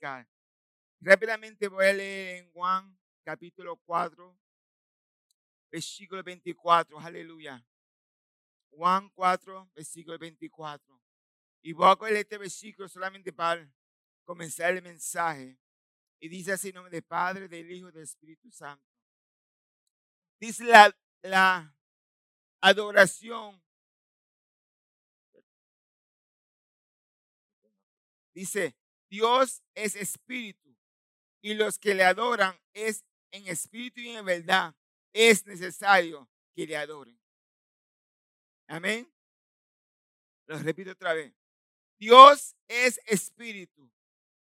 God. Rápidamente voy a leer en Juan capítulo 4, versículo 24. Aleluya. Juan 4, versículo 24. Y voy a coger este versículo solamente para comenzar el mensaje. Y dice así en nombre del Padre, del Hijo del Espíritu Santo. Dice la adoración. Dice, Dios es espíritu y los que le adoran es en espíritu y en verdad. Es necesario que le adoren. Amén. Lo repito otra vez. Dios es espíritu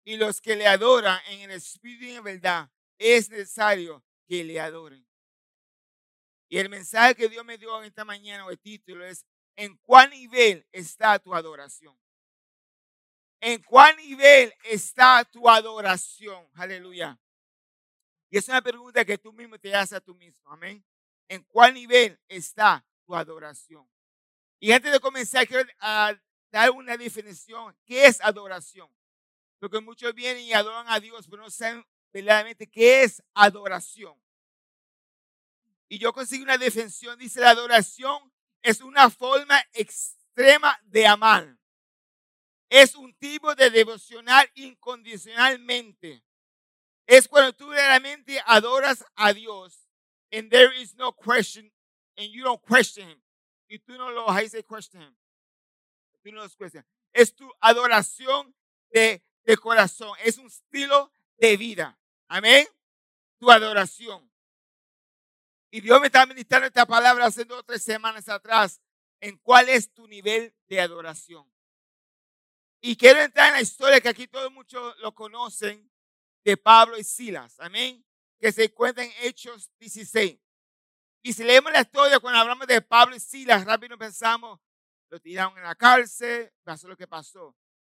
y los que le adoran en el espíritu y en verdad es necesario que le adoren. Y el mensaje que Dios me dio esta mañana o el título es ¿En cuál nivel está tu adoración? ¿En cuál nivel está tu adoración? Aleluya. Y es una pregunta que tú mismo te haces a tú mismo. Amén. ¿En cuál nivel está tu adoración? Y antes de comenzar, quiero ah, dar una definición. ¿Qué es adoración? Porque muchos vienen y adoran a Dios, pero no saben verdaderamente qué es adoración. Y yo consigo una definición. Dice, la adoración es una forma extrema de amar. Es un tipo de devocionar incondicionalmente. Es cuando tú realmente adoras a Dios and there is no question and you don't question him. Y tú no lo, say question him? Tú no lo question. Es tu adoración de, de corazón. Es un estilo de vida. Amén. Tu adoración. Y Dios me está ministrando esta palabra hace dos o tres semanas atrás en cuál es tu nivel de adoración. Y quiero entrar en la historia que aquí todos muchos lo conocen de Pablo y Silas. Amén. Que se encuentra en Hechos 16. Y si leemos la historia, cuando hablamos de Pablo y Silas, rápido pensamos, lo tiraron en la cárcel, pasó lo que pasó.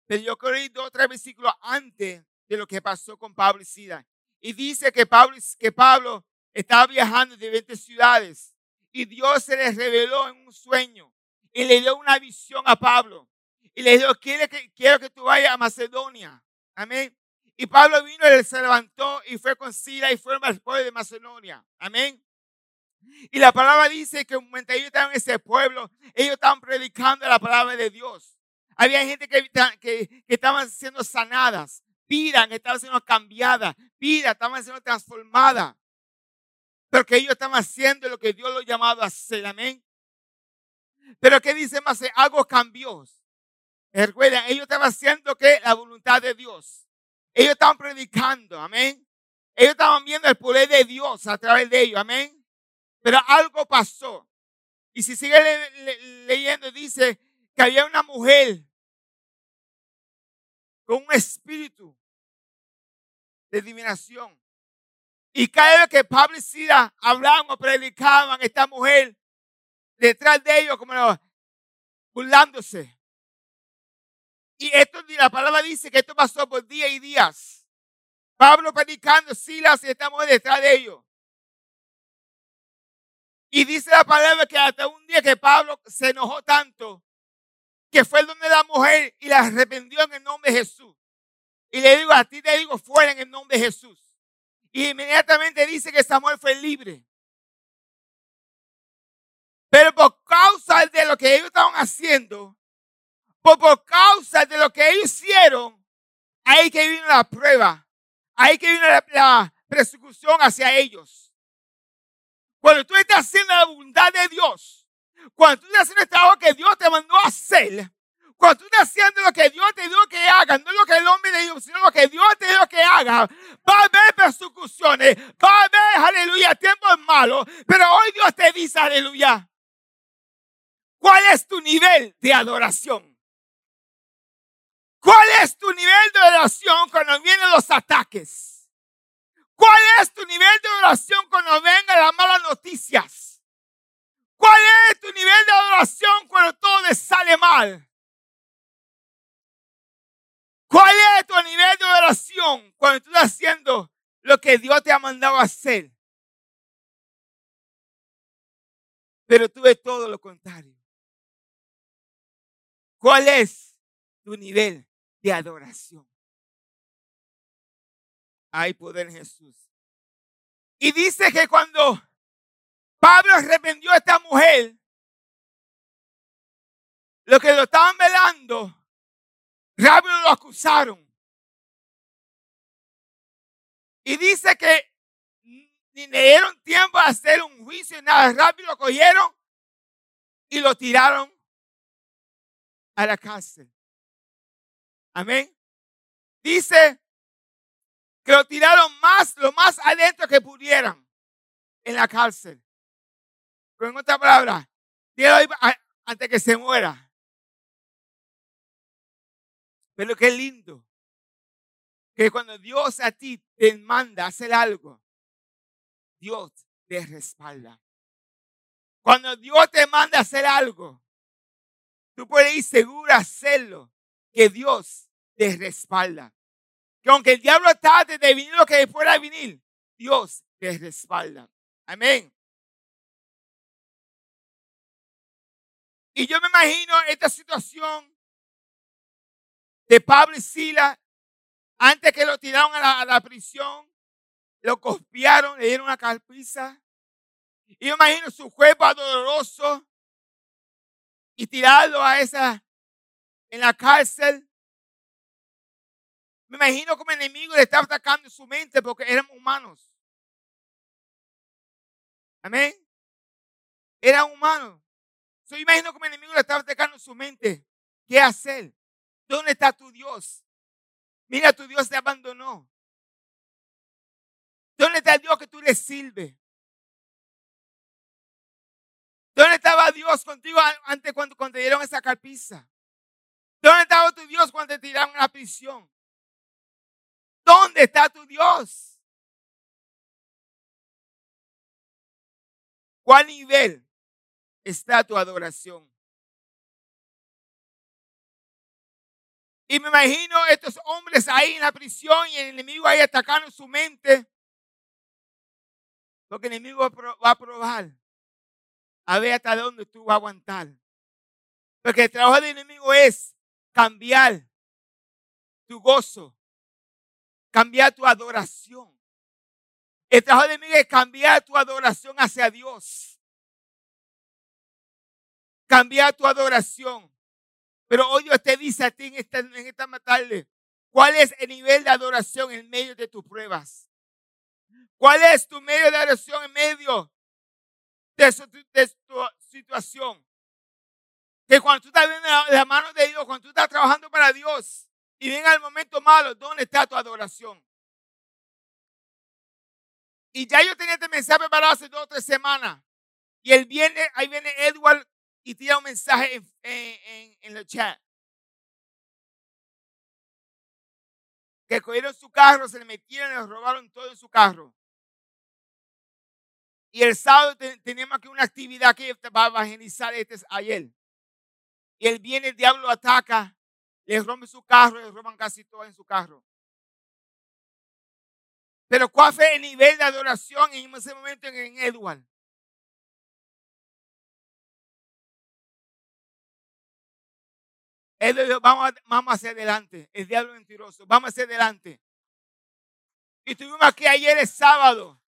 Pero yo quiero ir dos o tres versículos antes de lo que pasó con Pablo y Silas. Y dice que Pablo, que Pablo estaba viajando de 20 ciudades y Dios se les reveló en un sueño y le dio una visión a Pablo y le dijo, quiero que, quiero que tú vayas a Macedonia. Amén. Y Pablo vino y se levantó y fue con Sila y fue al pueblo de Macedonia. Amén. Y la palabra dice que mientras ellos estaban en ese pueblo, ellos estaban predicando la palabra de Dios. Había gente que, que, que estaban siendo sanadas, vidas que estaban siendo cambiadas, vidas estaban siendo transformadas. Pero que ellos estaban haciendo lo que Dios lo llamado a hacer. Amén. Pero que dice más, algo cambió. Recuerden, ellos estaban haciendo que la voluntad de Dios. Ellos estaban predicando, amén. Ellos estaban viendo el poder de Dios a través de ellos, amén. Pero algo pasó. Y si sigue leyendo, dice que había una mujer con un espíritu de adivinación. Y cada vez que Pablo y Sila hablaban o predicaban, esta mujer detrás de ellos, como burlándose. Y esto, la palabra dice que esto pasó por días y días. Pablo predicando, Silas y esta mujer detrás de ellos. Y dice la palabra que hasta un día que Pablo se enojó tanto que fue donde la mujer y la arrepintió en el nombre de Jesús. Y le digo, a ti te digo, fuera en el nombre de Jesús. Y inmediatamente dice que Samuel fue libre. Pero por causa de lo que ellos estaban haciendo, por, por causa de lo que hicieron, ahí que vino la prueba, ahí que vino la, persecución hacia ellos. Cuando tú estás haciendo la voluntad de Dios, cuando tú estás haciendo el trabajo que Dios te mandó a hacer, cuando tú estás haciendo lo que Dios te dijo que haga, no lo que el hombre le dijo, sino lo que Dios te dijo que haga, va a haber persecuciones, va a haber, aleluya, tiempos malos, pero hoy Dios te dice, aleluya, ¿cuál es tu nivel de adoración? ¿Cuál es tu nivel de oración cuando vienen los ataques? ¿Cuál es tu nivel de oración cuando vengan las malas noticias? ¿Cuál es tu nivel de oración cuando todo les sale mal? ¿Cuál es tu nivel de oración cuando tú estás haciendo lo que Dios te ha mandado a hacer? Pero tú ves todo lo contrario. ¿Cuál es tu nivel de adoración? Hay poder en Jesús. Y dice que cuando Pablo arrepentió a esta mujer, los que lo estaban velando, rápido lo acusaron. Y dice que ni le dieron tiempo a hacer un juicio, nada, rápido lo cogieron y lo tiraron a la cárcel. Amén. Dice que lo tiraron más, lo más adentro que pudieran en la cárcel. Pero en otra palabra, antes que se muera. Pero qué lindo. Que cuando Dios a ti te manda hacer algo, Dios te respalda. Cuando Dios te manda hacer algo, tú puedes ir seguro a hacerlo, que Dios te respalda. Que aunque el diablo trate de venir lo que fuera a venir, Dios te respalda. Amén. Y yo me imagino esta situación de Pablo y Sila, antes que lo tiraron a la, prisión, lo copiaron, le dieron una carpiza. Y yo imagino su cuerpo doloroso y tirarlo a esa en la cárcel. Me imagino como el enemigo le estaba atacando su mente porque eran humanos. Amén. Eran humanos. Yo imagino como el enemigo le estaba atacando su mente. ¿Qué hacer? ¿Dónde está tu Dios? Mira, tu Dios te abandonó. ¿Dónde está el Dios que tú le sirves? ¿Dónde estaba Dios contigo antes cuando, cuando te dieron esa carpiza? ¿Dónde estaba tu Dios cuando te tiraron a la prisión? ¿Dónde está tu Dios? ¿Cuál nivel está tu adoración? Y me imagino estos hombres ahí en la prisión y el enemigo ahí atacando su mente. Porque el enemigo va a probar a ver hasta dónde tú vas a aguantar. Porque el trabajo del enemigo es cambiar tu gozo, cambiar tu adoración. El trabajo del enemigo es cambiar tu adoración hacia Dios. Cambiar tu adoración. Pero hoy Dios te dice a ti en esta, en esta tarde, ¿cuál es el nivel de adoración en medio de tus pruebas? ¿Cuál es tu medio de adoración en medio de, tu situación? Que cuando tú estás viendo la, mano de Dios, cuando tú estás trabajando para Dios y venga el momento malo, ¿dónde está tu adoración? Y ya yo tenía este mensaje preparado hace dos o tres semanas. Y el viernes, ahí viene Edward y tira un mensaje en, en, en, el chat. Que cogieron su carro, se le metieron le robaron todo en su carro. Y el sábado tenemos aquí una actividad que va a evangelizar este ayer. Y el viene, el diablo ataca, le rompe su carro, le roban casi todo en su carro. Pero ¿cuál fue el nivel de adoración en ese momento en Edward? Él dijo, vamos, vamos hacia adelante. El diablo mentiroso. Vamos hacia adelante. Y estuvimos aquí ayer el sábado.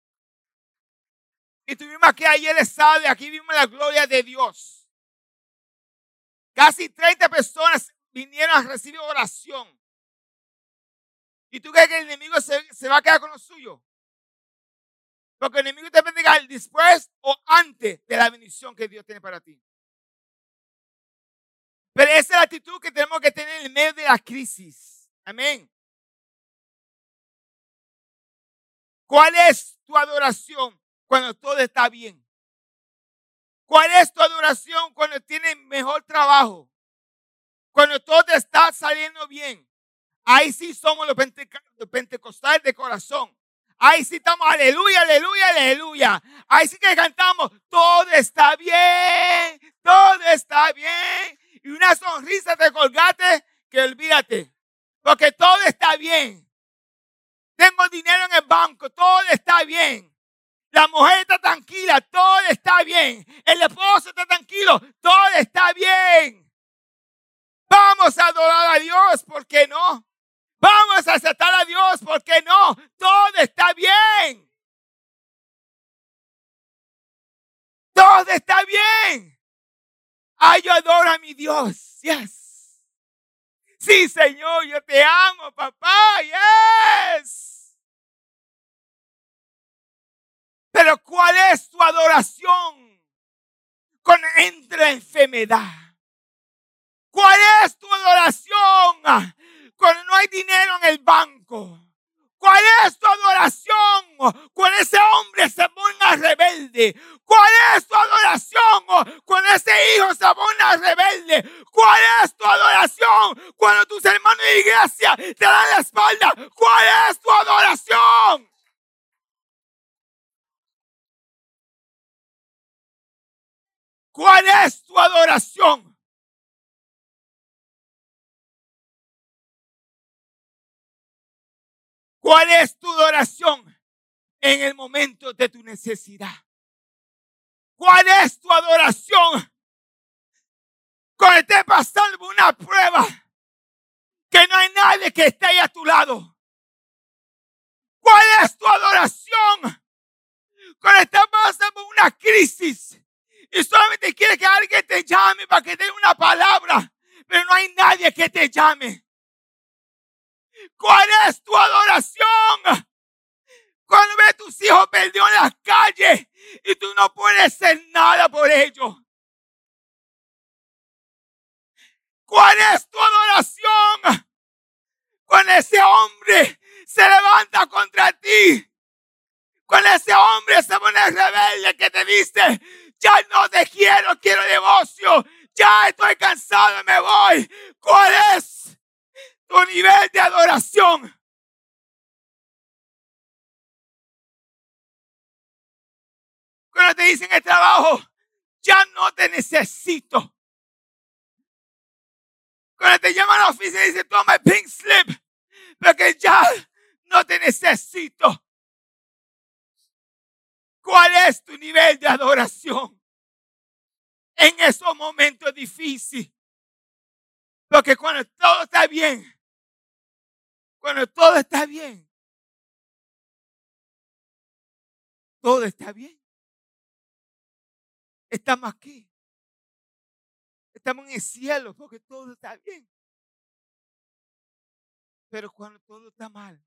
Y estuvimos aquí ayer el sábado aquí vimos la gloria de Dios. Casi 30 personas vinieron a recibir oración. ¿Y tú crees que el enemigo se, se va a quedar con lo suyo? Porque el enemigo te bendiga después o antes de la bendición que Dios tiene para ti. Pero esa es la actitud que tenemos que tener en medio de la crisis. Amén. ¿Cuál es tu adoración cuando todo está bien? ¿Cuál es tu adoración cuando tienes mejor trabajo? Cuando todo está saliendo bien. Ahí sí somos los pentecostales de corazón. Ahí sí estamos, aleluya, aleluya, aleluya. Ahí sí que cantamos, todo está bien, todo está bien y una sonrisa te colgate que olvídate. Porque todo está bien. Tengo dinero en el banco, todo está bien. La mujer está tranquila, todo está bien. El esposo está tranquilo, todo está bien. Vamos a adorar a Dios, ¿por qué no? Vamos a aceptar a Dios, ¿por qué no? Todo está bien. Todo está bien. Ay, yo adoro a mi Dios. Yes. Sí, Señor, yo te amo, papá. Yes. Pero ¿cuál es tu adoración con entre enfermedad? ¿Cuál es tu adoración cuando no hay dinero en el banco? ¿Cuál es tu adoración cuando ese hombre se ponga rebelde? ¿Cuál es tu adoración cuando ese hijo se ponga rebelde? ¿Cuál es tu adoración cuando tus hermanos de iglesia te dan la espalda? ¿Cuál es tu adoración? ¿Cuál es tu adoración? ¿Cuál es tu adoración en el momento de tu necesidad? ¿Cuál es tu adoración cuando estés pasando una prueba que no hay nadie que esté ahí a tu lado? ¿Cuál es tu adoración cuando estás pasando una crisis y solamente quieres que alguien te llame para que dé una palabra, pero no hay nadie que te llame? ¿Cuál es tu adoración? Cuando ves tus hijos perdidos en las calles y tú no puedes hacer nada por ellos. ¿Cuál es tu adoración? Cuando ese hombre se levanta contra ti. Cuando ese hombre se pone rebelde que te dice, ya no te quiero, quiero negocio. Ya estoy cansado, me voy. ¿Cuál es tu nivel de adoración. Cuando te dicen el trabajo, ya no te necesito. Cuando te llaman a la oficina y dicen, toma el pink slip, porque ya no te necesito. ¿Cuál es tu nivel de adoración? En esos momentos difíciles. Porque cuando todo está bien, cuando todo está bien. Todo está bien. Estamos aquí. Estamos en el cielo porque todo está bien. Pero cuando todo está mal,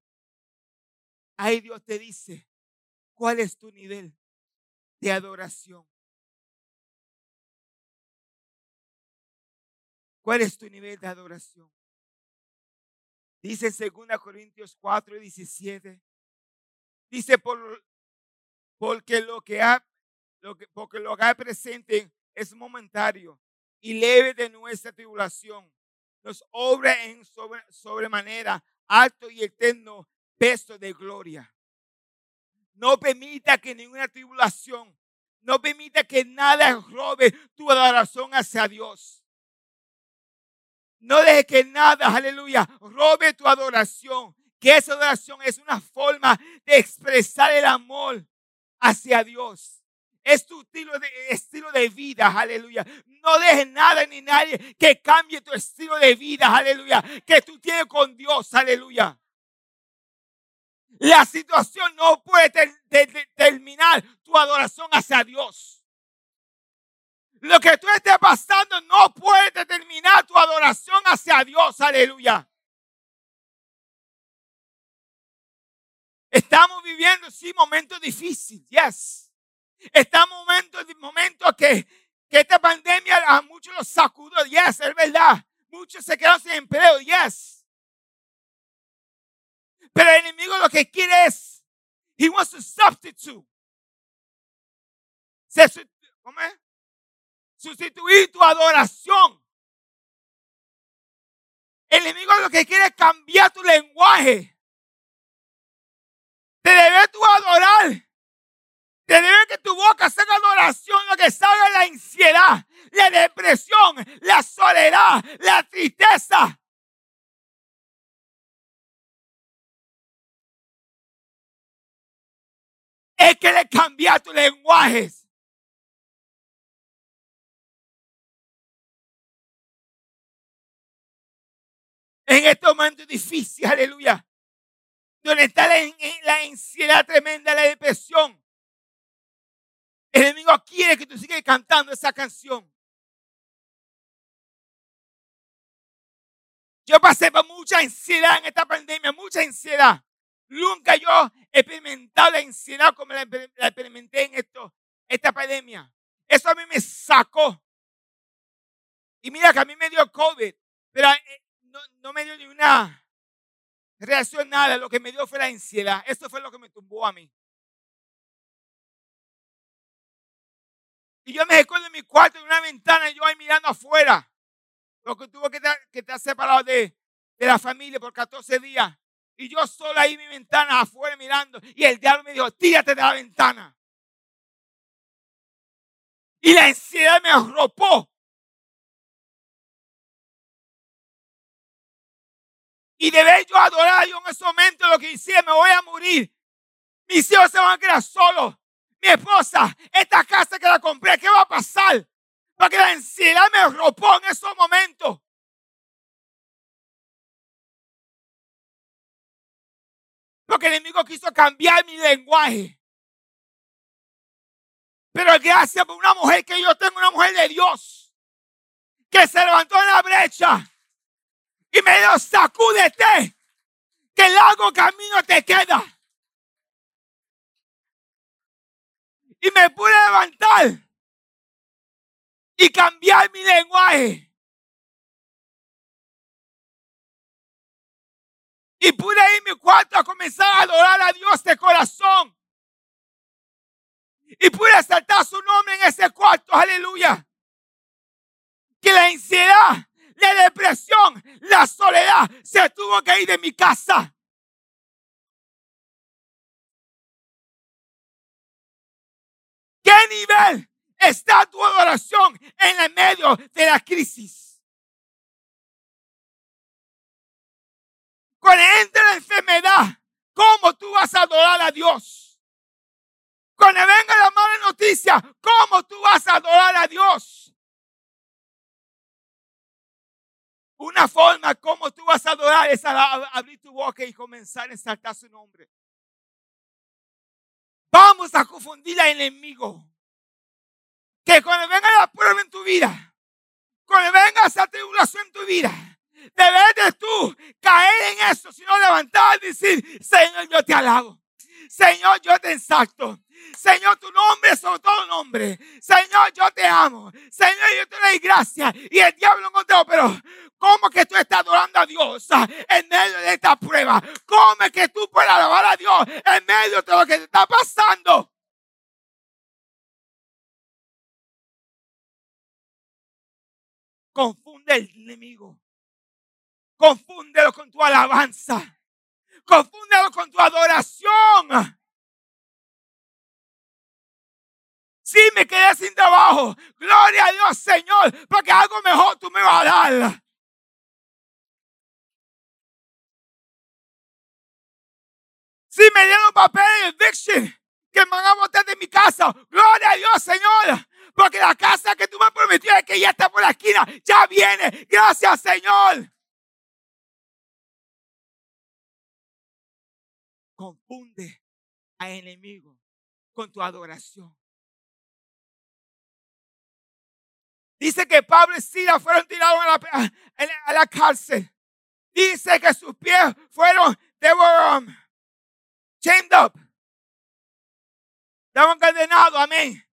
ahí Dios te dice, ¿cuál es tu nivel de adoración? ¿Cuál es tu nivel de adoración? Dice en 2 Corintios 4, 17. Dice, por, porque lo que ha, lo que, porque lo que hay presente es momentario y leve de nuestra tribulación. Nos obra en sobre, sobremanera alto y eterno peso de gloria. No permita que ninguna tribulación, no permita que nada robe tu adoración hacia Dios. No deje que nada, aleluya, robe tu adoración. Que esa adoración es una forma de expresar el amor hacia Dios. Es tu estilo de, estilo de vida, aleluya. No dejes nada ni nadie que cambie tu estilo de vida, aleluya. Que tú tienes con Dios, aleluya. La situación no puede terminar tu adoración hacia Dios. Lo que tú estés pasando no puede determinar tu adoración hacia Dios. Aleluya. Estamos viviendo, sí, momentos difíciles. Yes. Estamos momentos, momentos que, que esta pandemia a muchos los sacudió. Yes, es verdad. Muchos se quedaron sin empleo. Yes. Pero el enemigo lo que quiere es, he wants to substitute. ¿Cómo es? Sustituir tu adoración. El enemigo lo que quiere es cambiar tu lenguaje. Te debe tu adorar. Te debe que tu boca sea adoración, lo que salga la ansiedad, la depresión, la soledad, la tristeza. Es que le cambia tu lenguaje. En este momento difícil, aleluya, donde está la, la ansiedad tremenda, la depresión. El enemigo quiere que tú sigas cantando esa canción. Yo pasé por mucha ansiedad en esta pandemia, mucha ansiedad. Nunca yo he experimentado la ansiedad como la, experimenté en esto, esta pandemia. Eso a mí me sacó. Y mira que a mí me dio COVID, pero eh, no, me dio ni una reacción nada. Lo que me dio fue la ansiedad. Eso fue lo que me tumbó a mí. Y yo me recuerdo en mi cuarto, en una ventana, yo ahí mirando afuera. Tuvo que estar, que estar separado de, de la familia por 14 días. Y yo solo ahí en mi ventana afuera mirando. Y el diablo me dijo, tírate de la ventana. Y la ansiedad me arropó. Y debé yo adorar Dios en ese momento lo que decía, me voy a morir. Mis hijos se van a quedar solos. Mi esposa, esta casa que la compré, ¿qué va a pasar? Porque la ansiedad me arropó en esos momentos. Porque el enemigo quiso cambiar mi lenguaje. Pero gracias por una mujer que yo tengo, una mujer de Dios, que se levantó en la brecha y me dijo, sacúdete, que largo camino te queda. Y me pude levantar y cambiar mi lenguaje. Y pude ir a mi cuarto a comenzar a adorar a Dios de corazón. Y pude saltar su nombre en ese cuarto. Aleluya. Que la ansiedad, la depresión, la soledad se tuvo que ir de mi casa. ¿Qué nivel está tu adoración en el medio de la crisis? Cuando entre la enfermedad, ¿cómo tú vas a adorar a Dios? Cuando venga la mala noticia, ¿cómo tú vas a adorar a Dios? Una forma como tú vas a adorar es abrir tu boca y comenzar a exaltar su nombre. Vamos a confundir al enemigo. Que cuando venga la prueba en tu vida, cuando venga esa tribulación en tu vida, Debes de tú caer en eso, sino levantar y decir, Señor, yo te alabo. Señor, yo te exalto. Señor, tu nombre es sobre todo nombre. Señor, yo te amo. Señor, yo te doy gracias. Y el diablo encontró, pero ¿cómo que tú estás adorando a Dios en medio de esta prueba? ¿Cómo es que tú puedes alabar a Dios en medio de lo que te está pasando? Confunde el enemigo. Confúndelo con tu alabanza. Confúndelo con tu adoración. Si me quedé sin trabajo, gloria a Dios, Señor, porque algo mejor tú me vas a dar. Si me dieron papel de eviction, que me van a botar de mi casa, gloria a Dios, Señor, porque la casa que tú me prometiste que ya está por la esquina, ya viene. Gracias, Señor. Confunde a enemigo con tu adoración. Dice que Pablo y Sila fueron tirados a la, cárcel. Dice que sus pies fueron, they chained up. Estaban condenados, amén.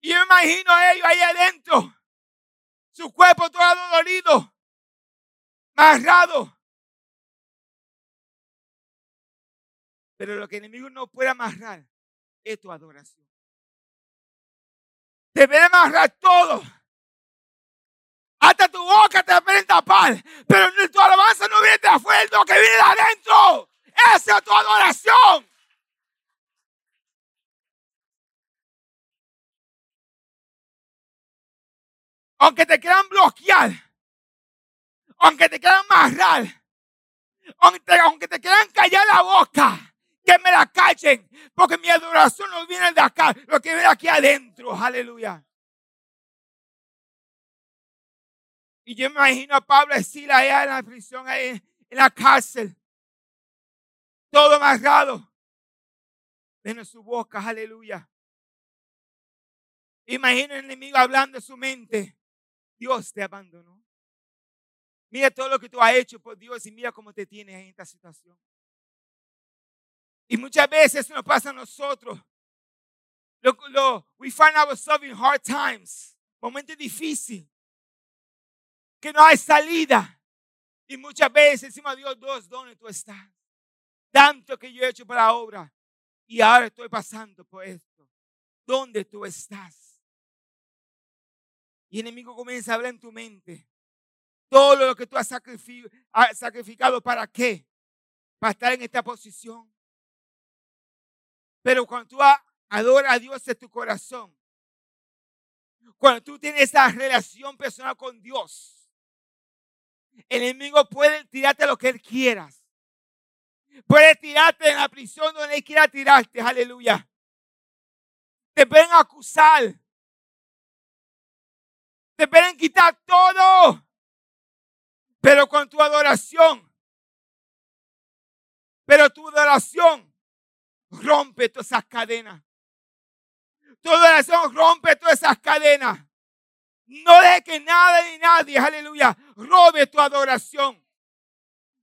Y yo imagino a ellos ahí adentro. Su cuerpo todo dolorido, amarrado. Pero lo que el enemigo no puede amarrar es tu adoración. Te puede amarrar todo. Hasta tu boca te puede tapar. Pero tu alabanza no viene de afuera, lo que viene de adentro. Esa es tu adoración. Aunque te quieran bloquear. Aunque te quieran amarrar. Aunque aunque te quieran callar la boca que me la callen, porque mi adoración no viene de acá, lo que viene aquí adentro, aleluya. Y yo me imagino a Pablo decir allá en la prisión, ahí en la cárcel, todo amarrado, en su boca, aleluya. Imagina el enemigo hablando en su mente. Dios te abandonó. Mira todo lo que tú has hecho por Dios y mira cómo te tienes en esta situación. Y muchas veces eso nos pasa a nosotros. we find ourselves in hard times, momentos difíciles, que no hay salida. Y muchas veces decimos a Dios, Dios, ¿dónde tú estás? Tanto que yo he hecho para obra y ahora estoy pasando por esto. ¿Dónde tú estás? Y el enemigo comienza a hablar en tu mente. Todo lo que tú has sacrificado, ¿para qué? Para estar en esta posición. Pero cuando tú adoras a Dios en tu corazón, cuando tú tienes esa relación personal con Dios, el enemigo puede tirarte lo que él quiera. Puede tirarte en la prisión donde él quiera tirarte, aleluya. Te pueden acusar. Te pueden quitar todo. Pero con tu adoración, pero tu adoración rompe todas esas cadenas. Tu adoración rompe todas esas cadenas. No deje que nada ni nadie, aleluya, robe tu adoración.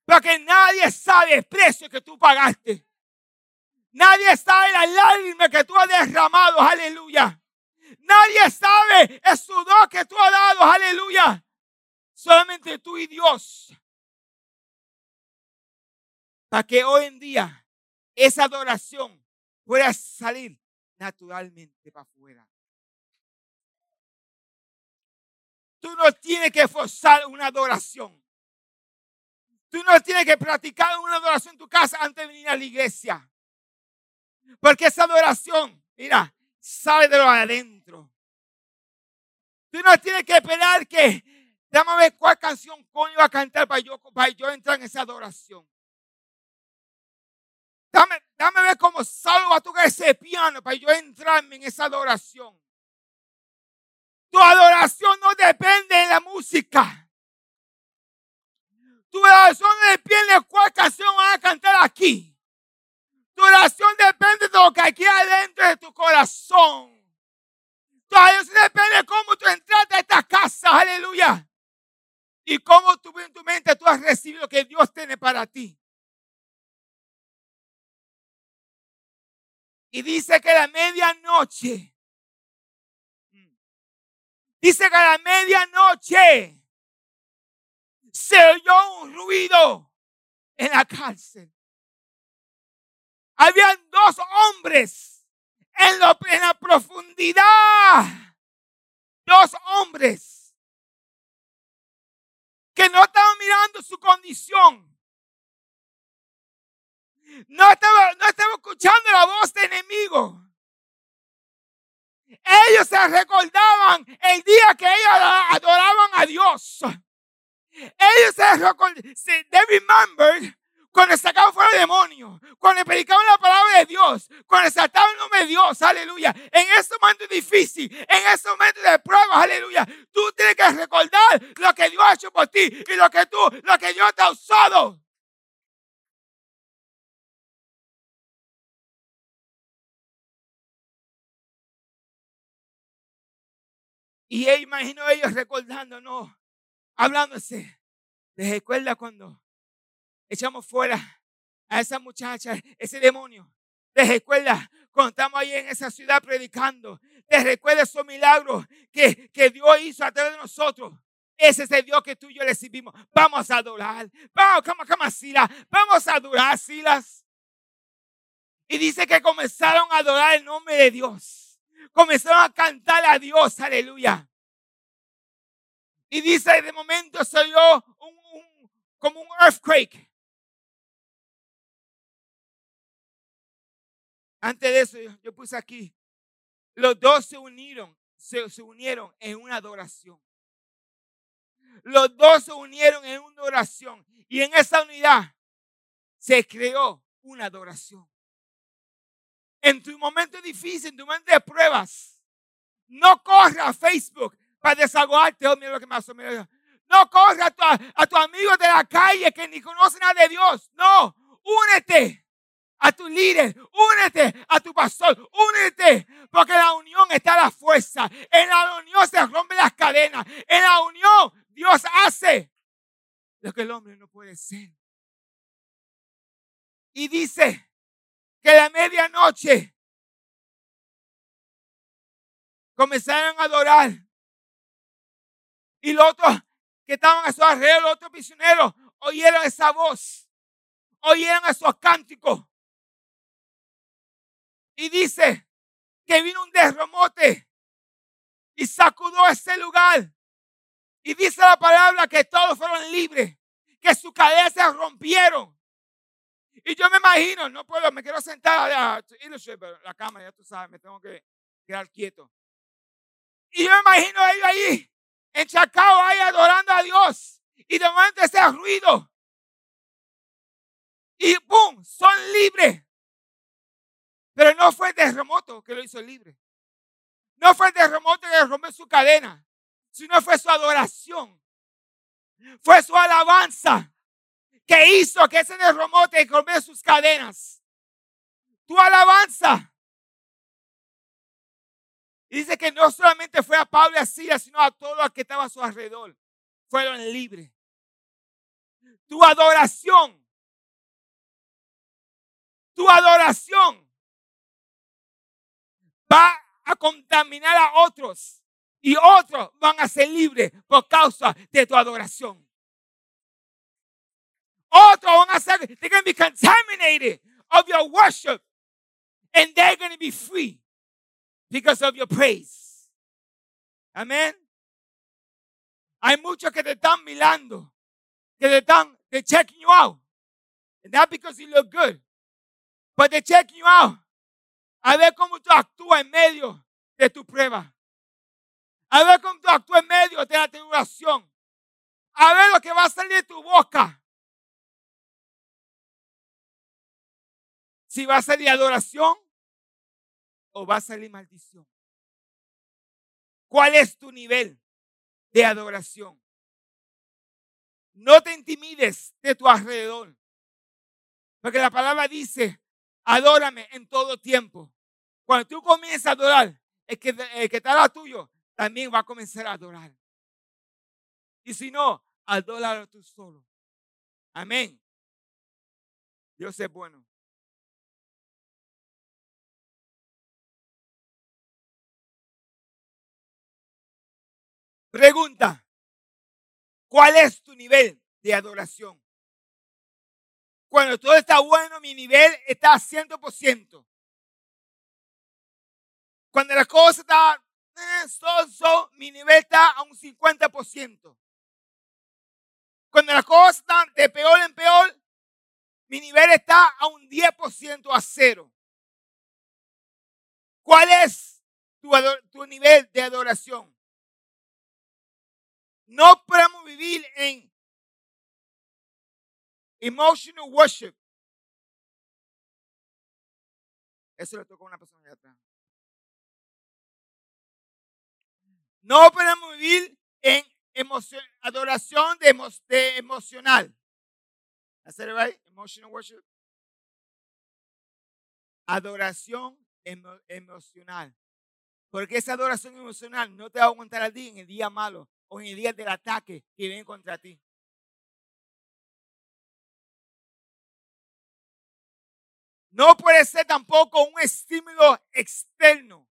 Porque nadie sabe el precio que tú pagaste. Nadie sabe la lágrima que tú has derramado, aleluya. Nadie sabe el sudor que tú has dado, aleluya. Solamente tú y Dios. Para que hoy en día esa adoración pueda salir naturalmente para afuera. Tú no tienes que forzar una adoración. Tú no tienes que practicar una adoración en tu casa antes de venir a la iglesia. Porque esa adoración, mira, sale de lo adentro. Tú no tienes que esperar que Dame ver cuál canción coño va a cantar para yo, para yo entrar en esa adoración. Dame, dame ver cómo salgo a tocar ese piano para yo entrarme en esa adoración. Tu adoración no depende de la música. Tu adoración depende de cuál canción van a cantar aquí. Tu oración depende de lo que aquí adentro de tu corazón. Tu oración depende de cómo tú entraste a esta casa. Aleluya y cómo tú en tu mente tú has recibido lo que Dios tiene para ti. Y dice que a la medianoche, dice que a la medianoche se oyó un ruido en la cárcel. Habían dos hombres en, en la profundidad. Dos hombres que no estaban mirando su condición. No estaba, no estaba escuchando la voz de enemigo. Ellos se recordaban el día que ellos adoraban a Dios. Ellos se recordaban, they remembered cuando sacaban fuera demonios, cuando predicaban la palabra de Dios, cuando saltaban el nombre de Dios, aleluya. En ese momento difícil, en ese momento de pruebas, aleluya, tú tienes que recordar lo que Dios ha hecho por ti y lo que tú, lo que Dios te ha usado. Y imagino ellos recordando, no, hablándose. ¿Les recuerda cuando echamos fuera a esa muchacha, ese demonio. Te recuerda cuando estamos ahí en esa ciudad predicando. Te recuerda esos milagros que, que Dios hizo a través de nosotros. Ese es el Dios que tú y yo recibimos. Vamos a adorar. Vamos, cama, cama, Silas. Vamos a adorar, Silas. Y dice que comenzaron a adorar el nombre de Dios. Comenzaron a cantar a Dios, aleluya. Y dice, de momento salió un, como un earthquake. Antes de eso, yo puse aquí, los dos se unieron, se, se unieron en una adoración. Los dos se unieron en una oración y en esa unidad se creó una adoración. En tu momento difícil, en tu momento de pruebas, no corra a Facebook para desahogarte. Oh, mira lo que me No corra a tu, a amigo de la calle que ni conoce nada de Dios. No, únete a tu líder, únete a tu pastor, únete, porque en la unión está la fuerza. En la unión se rompen las cadenas. En la unión Dios hace lo que el hombre no puede ser. Y dice que la medianoche comenzaron a adorar. Y los otros que estaban a su alrededor, los otros prisioneros, oyeron esa voz, oyeron esos cánticos. Y dice que vino un derromote y sacudó ese lugar. Y dice la palabra que todos fueron libres, que sus cadenas se rompieron. Y yo me imagino, no puedo, me quiero sentar a pero la cámara, ya tú sabes, me tengo que quedar quieto. Y yo me imagino a ellos ahí, enchacados ahí adorando a Dios. Y de momento ese ruido. Y ¡pum! Son libres. Pero no fue el terremoto que lo hizo libre. No fue el terremoto que rompió su cadena sino fue su adoración. Fue su alabanza que hizo que ese derromote rompiera sus cadenas. Tu alabanza. dice que no solamente fue a Pablo y a Silas, sino a todos los que estaban a su alrededor. Fueron libres. Tu adoración. Tu adoración va a contaminar a otros y otros van a ser libres por causa de tu adoración. Otros van a ser, they're going to be contaminated of your worship and they're going to be free because of your praise. Amén. Hay muchos que te están mirando, que te están, they're checking you out. And not because you look good, but they're checking you out. A ver cómo tú actúas en medio de tu prueba. A ver cómo tú actúas en medio de la tribulación. A ver lo que va a salir de tu boca. Si va a salir adoración o va a salir maldición. ¿Cuál es tu nivel de adoración? No te intimides de tu alrededor. Porque la palabra dice, adórame en todo tiempo. Cuando tú comienzas a adorar, el que, el que está a tuyo también va a comenzar a adorar. Y si no, adóralo tú solo. Amén. Dios es bueno. Pregunta, ¿cuál es tu nivel de adoración? Cuando todo está bueno, mi nivel está a 100%. Cuando la cosa está so, mi nivel está a un 50%. Cuando las cosas están de peor en peor, mi nivel está a un 10% a cero. ¿Cuál es tu, tu nivel de adoración? No podemos vivir en emotional worship. Eso le tocó a una persona de atrás. No podemos vivir en adoración de, emocional. ¿Hacer right? Emotional worship. Adoración emocional. Porque esa adoración emocional no te va a aguantar a ti en el día malo o en el día del ataque que viene contra ti. No puede ser tampoco un estímulo externo.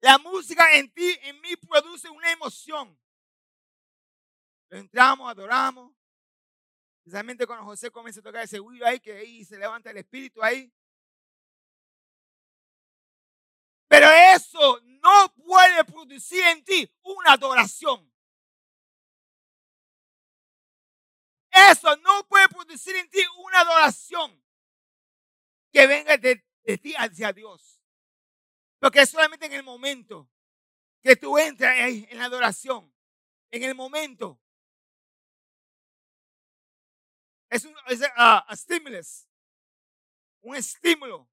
La música en ti, en mí, produce una emoción. Entramos, adoramos. Especialmente cuando José comienza a tocar ese huido ahí, que ahí se levanta el espíritu ahí. Pero eso no puede producir en ti una adoración. Eso no puede producir en ti una adoración que venga de, ti hacia Dios. Porque es solamente en el momento que tú entras en la adoración. En el momento. Es un uh, stimulus. Un estímulo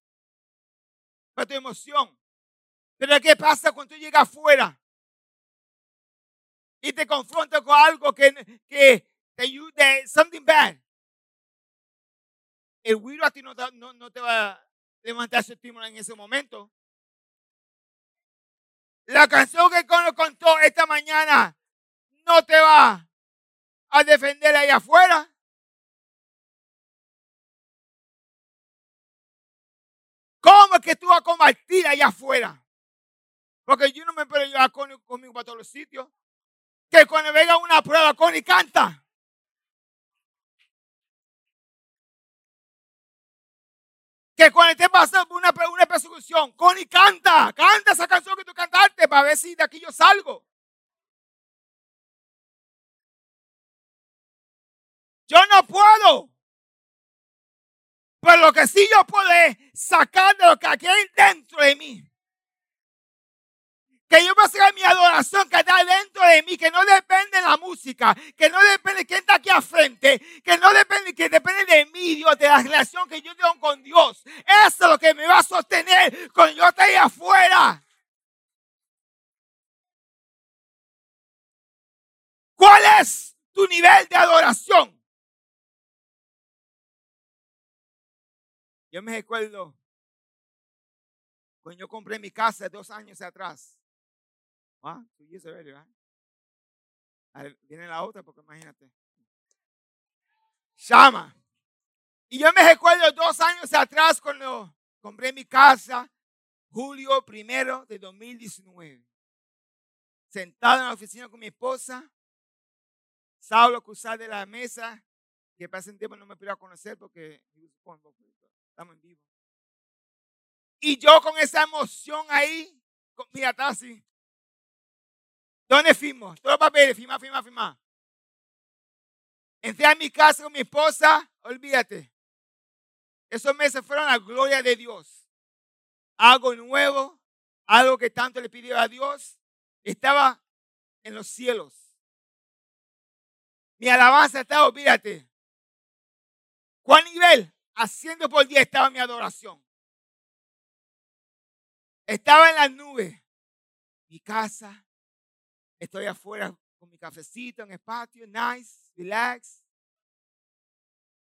para tu emoción. Pero ¿qué pasa cuando tú llegas afuera? Y te confrontas con algo que, que te something bad. el Wiro a ti no no, no te va a levantar su estímulo en ese momento. La canción que Cono contó esta mañana no te va a defender ahí afuera. ¿Cómo es que tú vas a combatir allá afuera? Porque yo no me puedo llevar conmigo para todos los sitios. Que cuando venga una prueba, Connie canta. que cuando esté pasando una, una persecución, Connie canta, canta esa canción que tú cantaste para ver si de aquí yo salgo. Yo no puedo. Pero lo que sí yo puedo es sacar de lo que hay dentro de mí. Que yo voy a mi adoración que está dentro de mí, que no depende de la música, que no depende de quién está aquí al frente, que no depende, que depende de mí, Dios, de la relación que yo tengo con Dios. Eso es lo que me va a sostener cuando yo esté ahí afuera. ¿Cuál es tu nivel de adoración? Yo me recuerdo cuando yo compré mi casa dos años atrás. Ah, viene la otra porque imagínate. Llama. Y yo me recuerdo dos años atrás cuando compré mi casa, julio primero de 2019. Sentado en la oficina con mi esposa, Saulo cruzar de la mesa, que para ese tiempo no me pude conocer porque estamos en vivo. Y yo con esa emoción ahí, mira, está así. ¿Dónde firmo? Todos los papeles, firma, firma, firma. Entré a mi casa con mi esposa, olvídate. Esos meses fueron la gloria de Dios. Algo nuevo, algo que tanto le pidió a Dios, estaba en los cielos. Mi alabanza estaba, olvídate. ¿Cuál nivel? Haciendo por día estaba mi adoración. Estaba en las nubes. Mi casa, Estoy afuera con mi cafecito en el patio, nice, relax.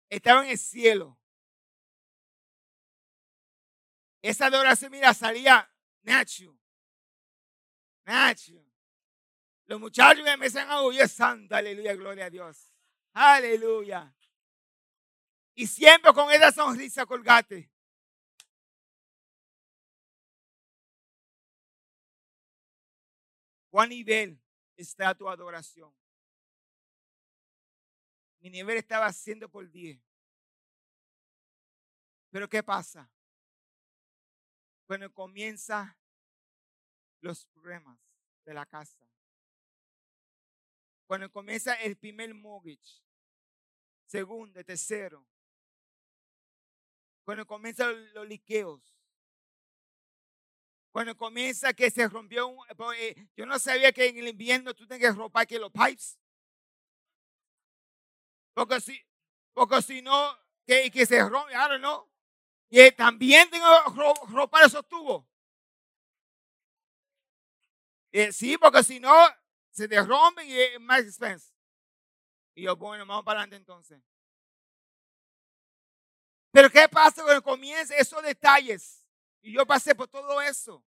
Estaba en el cielo. Esa adoración, mira, salía Nacho. Nacho. Los muchachos me empiezan a oír santo, aleluya, gloria a Dios. Aleluya. Y siempre con esa sonrisa colgate. ¿Cuál nivel está tu adoración? Mi nivel estaba haciendo por 10. Pero ¿qué pasa? Cuando comienza los problemas de la casa. Cuando comienza el primer mortgage, segundo, tercero. Cuando comienzan los liqueos. Cuando comienza que se rompió. Eh, yo no sabía que en el invierno tú tienes que romper que los pipes. Porque si, porque si no, que, que se rompe, don't know. Y también tengo que romper esos tubos. Eh, sí, porque si no, se derrumben y es más expensive. Y yo, bueno, vamos para adelante entonces. Pero ¿qué pasa cuando comienza esos detalles? Y yo pasé por todo eso.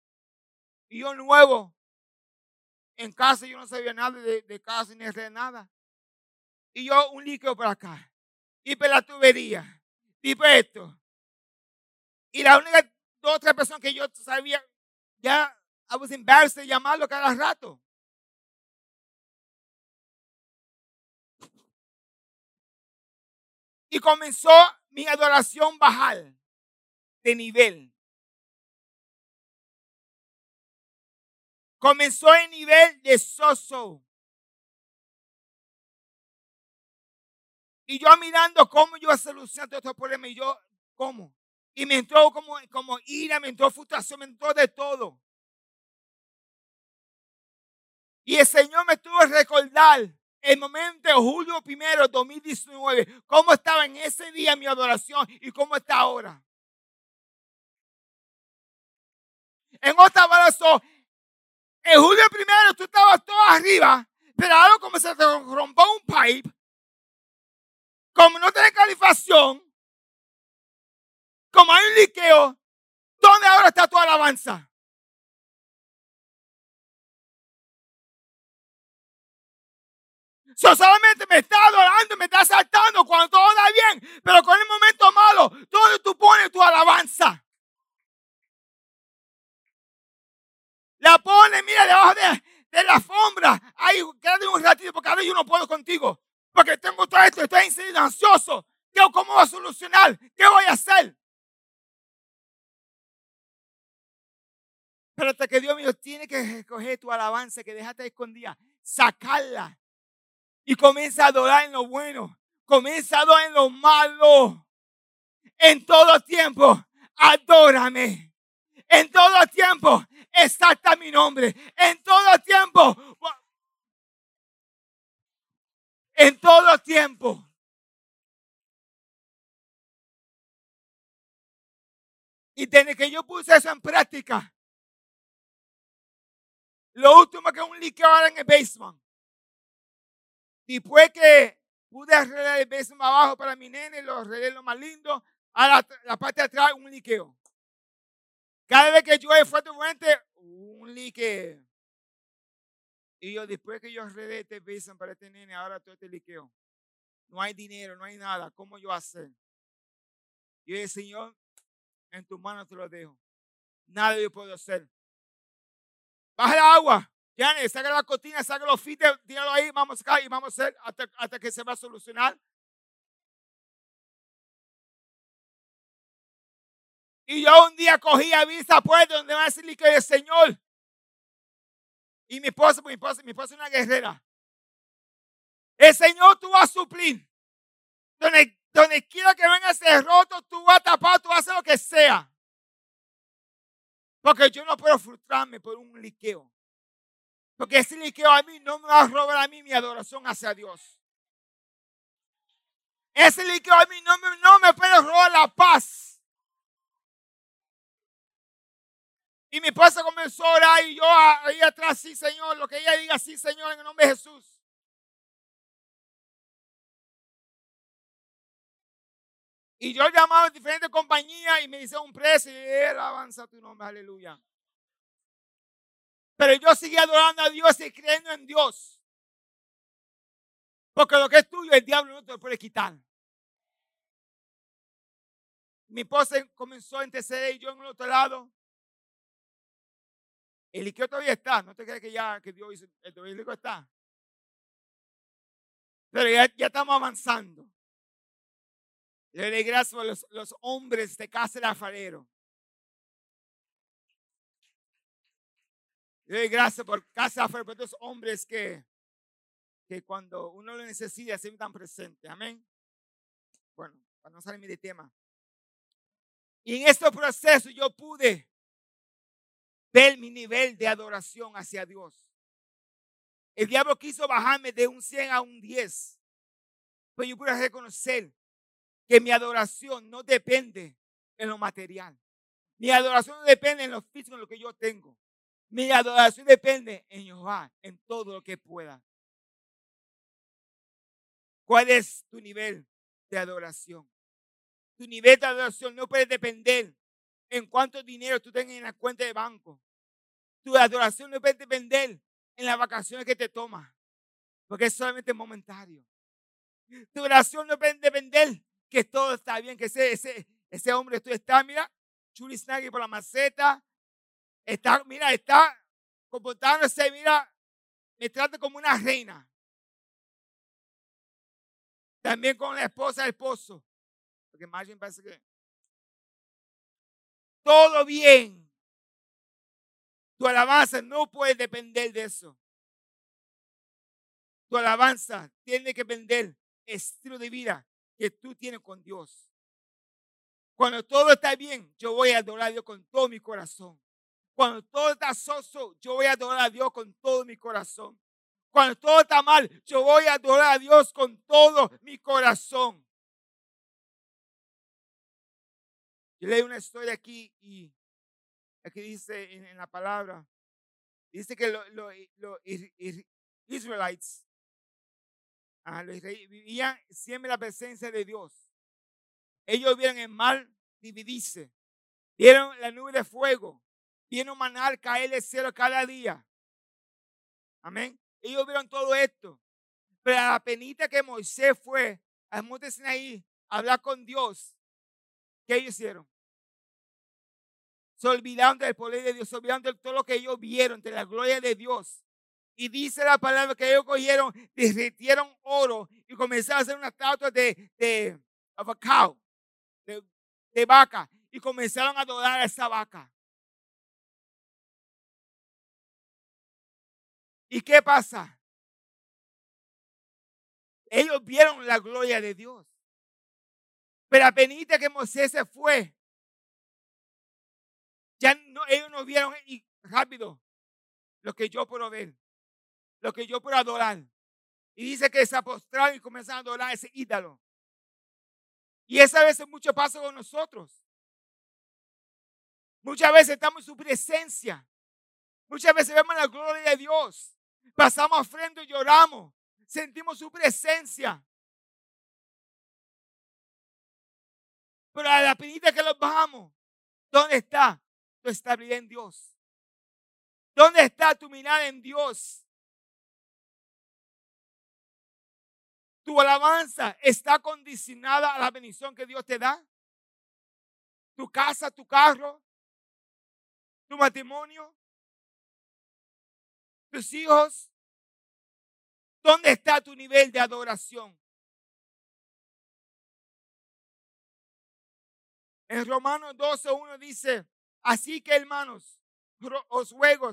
Y yo nuevo. En casa yo no sabía nada de, casa ni de nada. Y yo un líquido por acá. Y por la tubería. Y por esto. Y la única dos o tres personas que yo sabía, ya I was embarrassed de llamarlo cada rato. Y comenzó mi adoración bajar de nivel. Comenzó en nivel de soso. Y yo mirando cómo yo a solucionar todos estos problemas. Y yo, ¿cómo? Y me entró como, como ira, me entró frustración, me entró de todo. Y el Señor me tuvo que recordar el momento de julio primero 2019, cómo estaba en ese día mi adoración y cómo está ahora. En otra palabra, en julio primero tú estabas todo arriba, pero ahora como se te rompió un pipe, como no tenés calificación, como hay un liqueo, ¿dónde ahora está tu alabanza? So, solamente me está adorando, me está saltando cuando todo va bien, pero con el momento malo, ¿dónde tú pones tu alabanza? La pones, mira, debajo de, de la alfombra. Ahí, quédate un ratito porque ahora yo no puedo contigo. Porque tengo todo esto, estoy ansioso. ¿Cómo voy a solucionar? ¿Qué voy a hacer? Pero hasta que Dios mío tiene que recoger tu alabanza que dejaste escondida, sacarla y comienza a adorar en lo bueno, comienza a adorar en lo malo. En todo tiempo, adórame. En todo tiempo, exalta mi nombre. En todo tiempo, en todo tiempo. Y desde que yo puse eso en práctica, lo último que un liqueo ahora en el basement. Después que pude arreglar el basement abajo para mi nene, lo arreglé lo más lindo, a la, la parte de atrás un liqueo. Cada vez que llueve fuertemente, un liqueo. Y yo, después que yo arreglé este basement para este nene, ahora todo este liqueo. No hay dinero, no hay nada. ¿Cómo yo hacer? Yo dije, Señor, en tus manos te lo dejo. Nada yo puedo hacer. Baja el agua. Janet, saca la cortina, saca los fites, tíralo ahí, vamos acá y vamos a hacer hasta que se va a solucionar. Y yo un día cogí a vista puerta donde va a decir que el Señor. Y mi esposa, mi esposa, mi esposa es una guerrera. El Señor tú vas a suplir. Donde, donde quiera que venga ese roto, tú vas a tapar, tú vas a hacer lo que sea. Porque yo no puedo frustrarme por un liqueo. Porque ese liqueo a mí no me va a robar a mí mi adoración hacia Dios. Ese liqueo a mí no no me puede robar la paz. Y mi esposa comenzó a orar y yo ahí atrás, sí, Señor, lo que ella diga, sí, Señor, en el nombre de Jesús. Y yo llamaba a diferentes compañías y me dice un precio y él avanza tu nombre, aleluya. Pero yo seguí adorando a Dios y creyendo en Dios. Porque lo que es tuyo, el diablo no te lo puede quitar. Mi esposa comenzó a interceder y yo en el otro lado. El líquido todavía está. No te crees que ya que Dios dice, el líquido está. Pero ya, estamos avanzando. Le doy gracias a los, hombres de casa de alfarero. Le doy gracias por casa de alfarero, por estos hombres que, que cuando uno lo necesita siempre están presentes. Amén. Bueno, para no salirme de tema. Y en este proceso yo pude ver mi nivel de adoración hacia Dios. El diablo quiso bajarme de un 100 a un 10. Pero yo pude reconocer que mi adoración no depende en lo material. Mi adoración no depende en lo físico, en lo que yo tengo. Mi adoración depende en Jehová, en todo lo que pueda. ¿Cuál es tu nivel de adoración? Tu nivel de adoración no puede depender en cuánto dinero tú tengas en la cuenta de banco. Tu adoración no puede depender en las vacaciones que te tomas, porque es solamente momentario. Tu oración no puede depender que todo está bien, que ese, ese, ese hombre tú está, mira, Snaggy por la maceta, está, mira, está comportándose, mira, me trata como una reina. También con la esposa, el esposo. Porque Margin parece que todo bien. Tu alabanza no puede depender de eso. Tu alabanza tiene que depender estilo de vida que tú tienes con Dios. Cuando todo está bien, yo voy a adorar a Dios con todo mi corazón. Cuando todo está soso, yo voy a adorar a Dios con todo mi corazón. Cuando todo está mal, yo voy a adorar a Dios con todo mi corazón. Yo leí una historia aquí y aquí dice en, la palabra, dice que los lo, Israelites vivían siempre la presencia de Dios. Ellos vivían en mar, dividirse. Vieron la nube de fuego. Vieron manar caer del cielo cada día. Amén. Ellos vieron todo esto. Pero a la penita que Moisés fue al monte a hablar con Dios, ¿qué ellos hicieron? Se olvidaron del poder de Dios, se olvidaron de todo lo que ellos vieron, de la gloria de Dios. Y dice la palabra que ellos cogieron, derritieron oro y comenzaron a hacer una estatua de, de, de, de vaca. Y comenzaron a adorar a esa vaca. ¿Y qué pasa? Ellos vieron la gloria de Dios. Pero apenas que Moisés se fue, ya no, ellos no vieron y rápido lo que yo puedo ver lo que yo puedo adorar. Y dice que se apostraron y comenzaron a adorar ese ídolo. Y esa veces mucho pasa con nosotros. Muchas veces estamos en su presencia. Muchas veces vemos la gloria de Dios. Pasamos frente y lloramos. Sentimos su presencia. Pero a la pinita que los bajamos, ¿dónde está tu estabilidad en Dios? ¿Dónde está tu mirada en Dios? Tu alabanza está condicionada a la bendición que Dios te da. Tu casa, tu carro, tu matrimonio, tus hijos. ¿Dónde está tu nivel de adoración? En Romanos 12.1 dice, así que hermanos, os ruego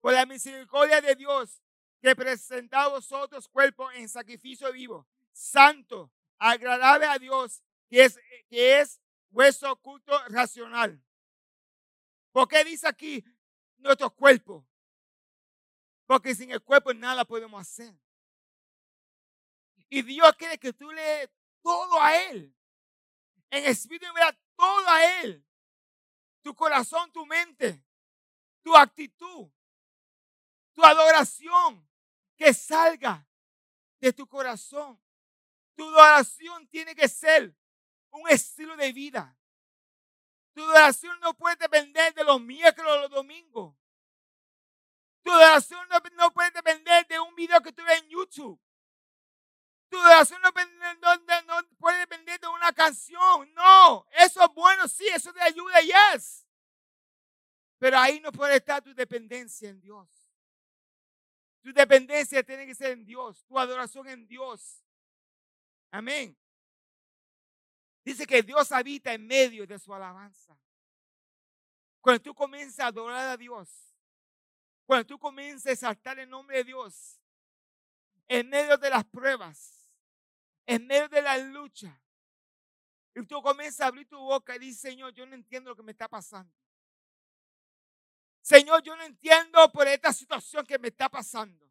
por la misericordia de Dios que presenta a vosotros cuerpo en sacrificio vivo, santo, agradable a Dios, que es, que es vuestro culto racional. ¿Por qué dice aquí nuestro cuerpo? Porque sin el cuerpo nada podemos hacer. Y Dios quiere que tú le todo a Él. En espíritu y todo a Él. Tu corazón, tu mente, tu actitud, tu adoración, que salga de tu corazón. Tu adoración tiene que ser un estilo de vida. Tu adoración no puede depender de los miércoles o los domingos. Tu adoración no, puede depender de un video que tú en YouTube. Tu adoración no, no, puede depender de una canción. No, eso es bueno, sí, eso te ayuda, yes. Pero ahí no puede estar tu dependencia en Dios. Tu dependencia tiene que ser en Dios, tu adoración en Dios. Amén. Dice que Dios habita en medio de su alabanza. Cuando tú comienzas a adorar a Dios, cuando tú comienzas a exaltar el nombre de Dios, en medio de las pruebas, en medio de la lucha, y tú comienzas a abrir tu boca y dices, Señor, yo no entiendo lo que me está pasando. Señor, yo no entiendo por esta situación que me está pasando.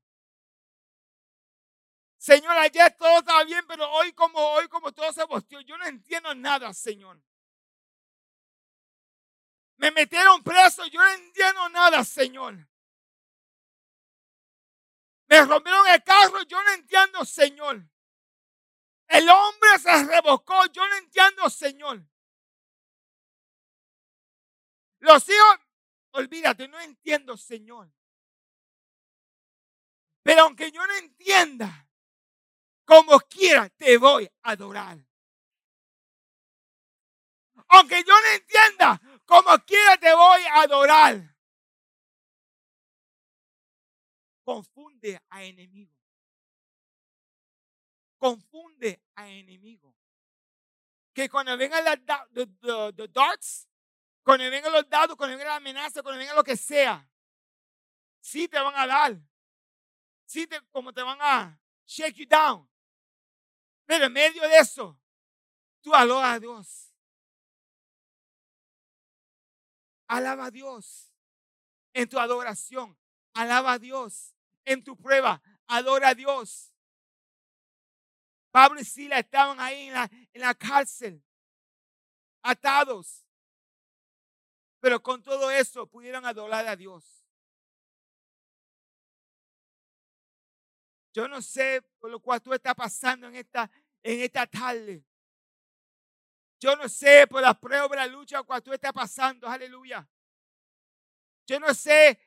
Señor, ayer todo estaba bien, pero hoy como hoy como todo se bosteó, yo no entiendo nada, Señor. Me metieron preso, yo no entiendo nada, Señor. Me rompieron el carro, yo no entiendo, Señor. El hombre se revocó, yo no entiendo, Señor. Los hijos Olvídate, no entiendo, Señor. Pero aunque yo no entienda, como quiera te voy a adorar. Aunque yo no entienda, como quiera te voy a adorar. Confunde a enemigo. Confunde a enemigo. Que cuando vengan los darts, cuando vengan los dados, cuando venga la amenaza, cuando venga lo que sea, sí te van a dar. Sí, te, como te van a shake you down. Pero en medio de eso, tú alaba a Dios. Alaba a Dios en tu adoración. Alaba a Dios en tu prueba. Adora a Dios. Pablo y Sila estaban ahí en la, en la cárcel, atados. Pero con todo eso pudieron adorar a Dios. Yo no sé por lo cual tú estás pasando en esta, en esta tarde. Yo no sé por las pruebas, la lucha, cuando tú estás pasando. Aleluya. Yo no sé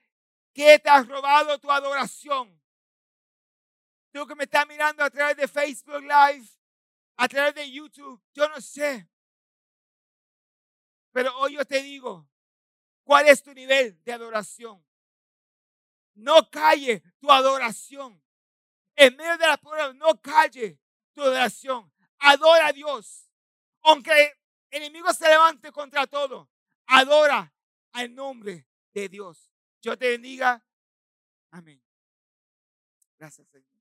qué te ha robado tu adoración. Tú que me estás mirando a través de Facebook Live, a través de YouTube, yo no sé. Pero hoy yo te digo, ¿cuál es tu nivel de adoración? No calle tu adoración. En medio de la prueba, no calle tu adoración. Adora a Dios. Aunque el enemigo se levante contra todo, adora al nombre de Dios. Yo te bendiga. Amén. Gracias, Señor.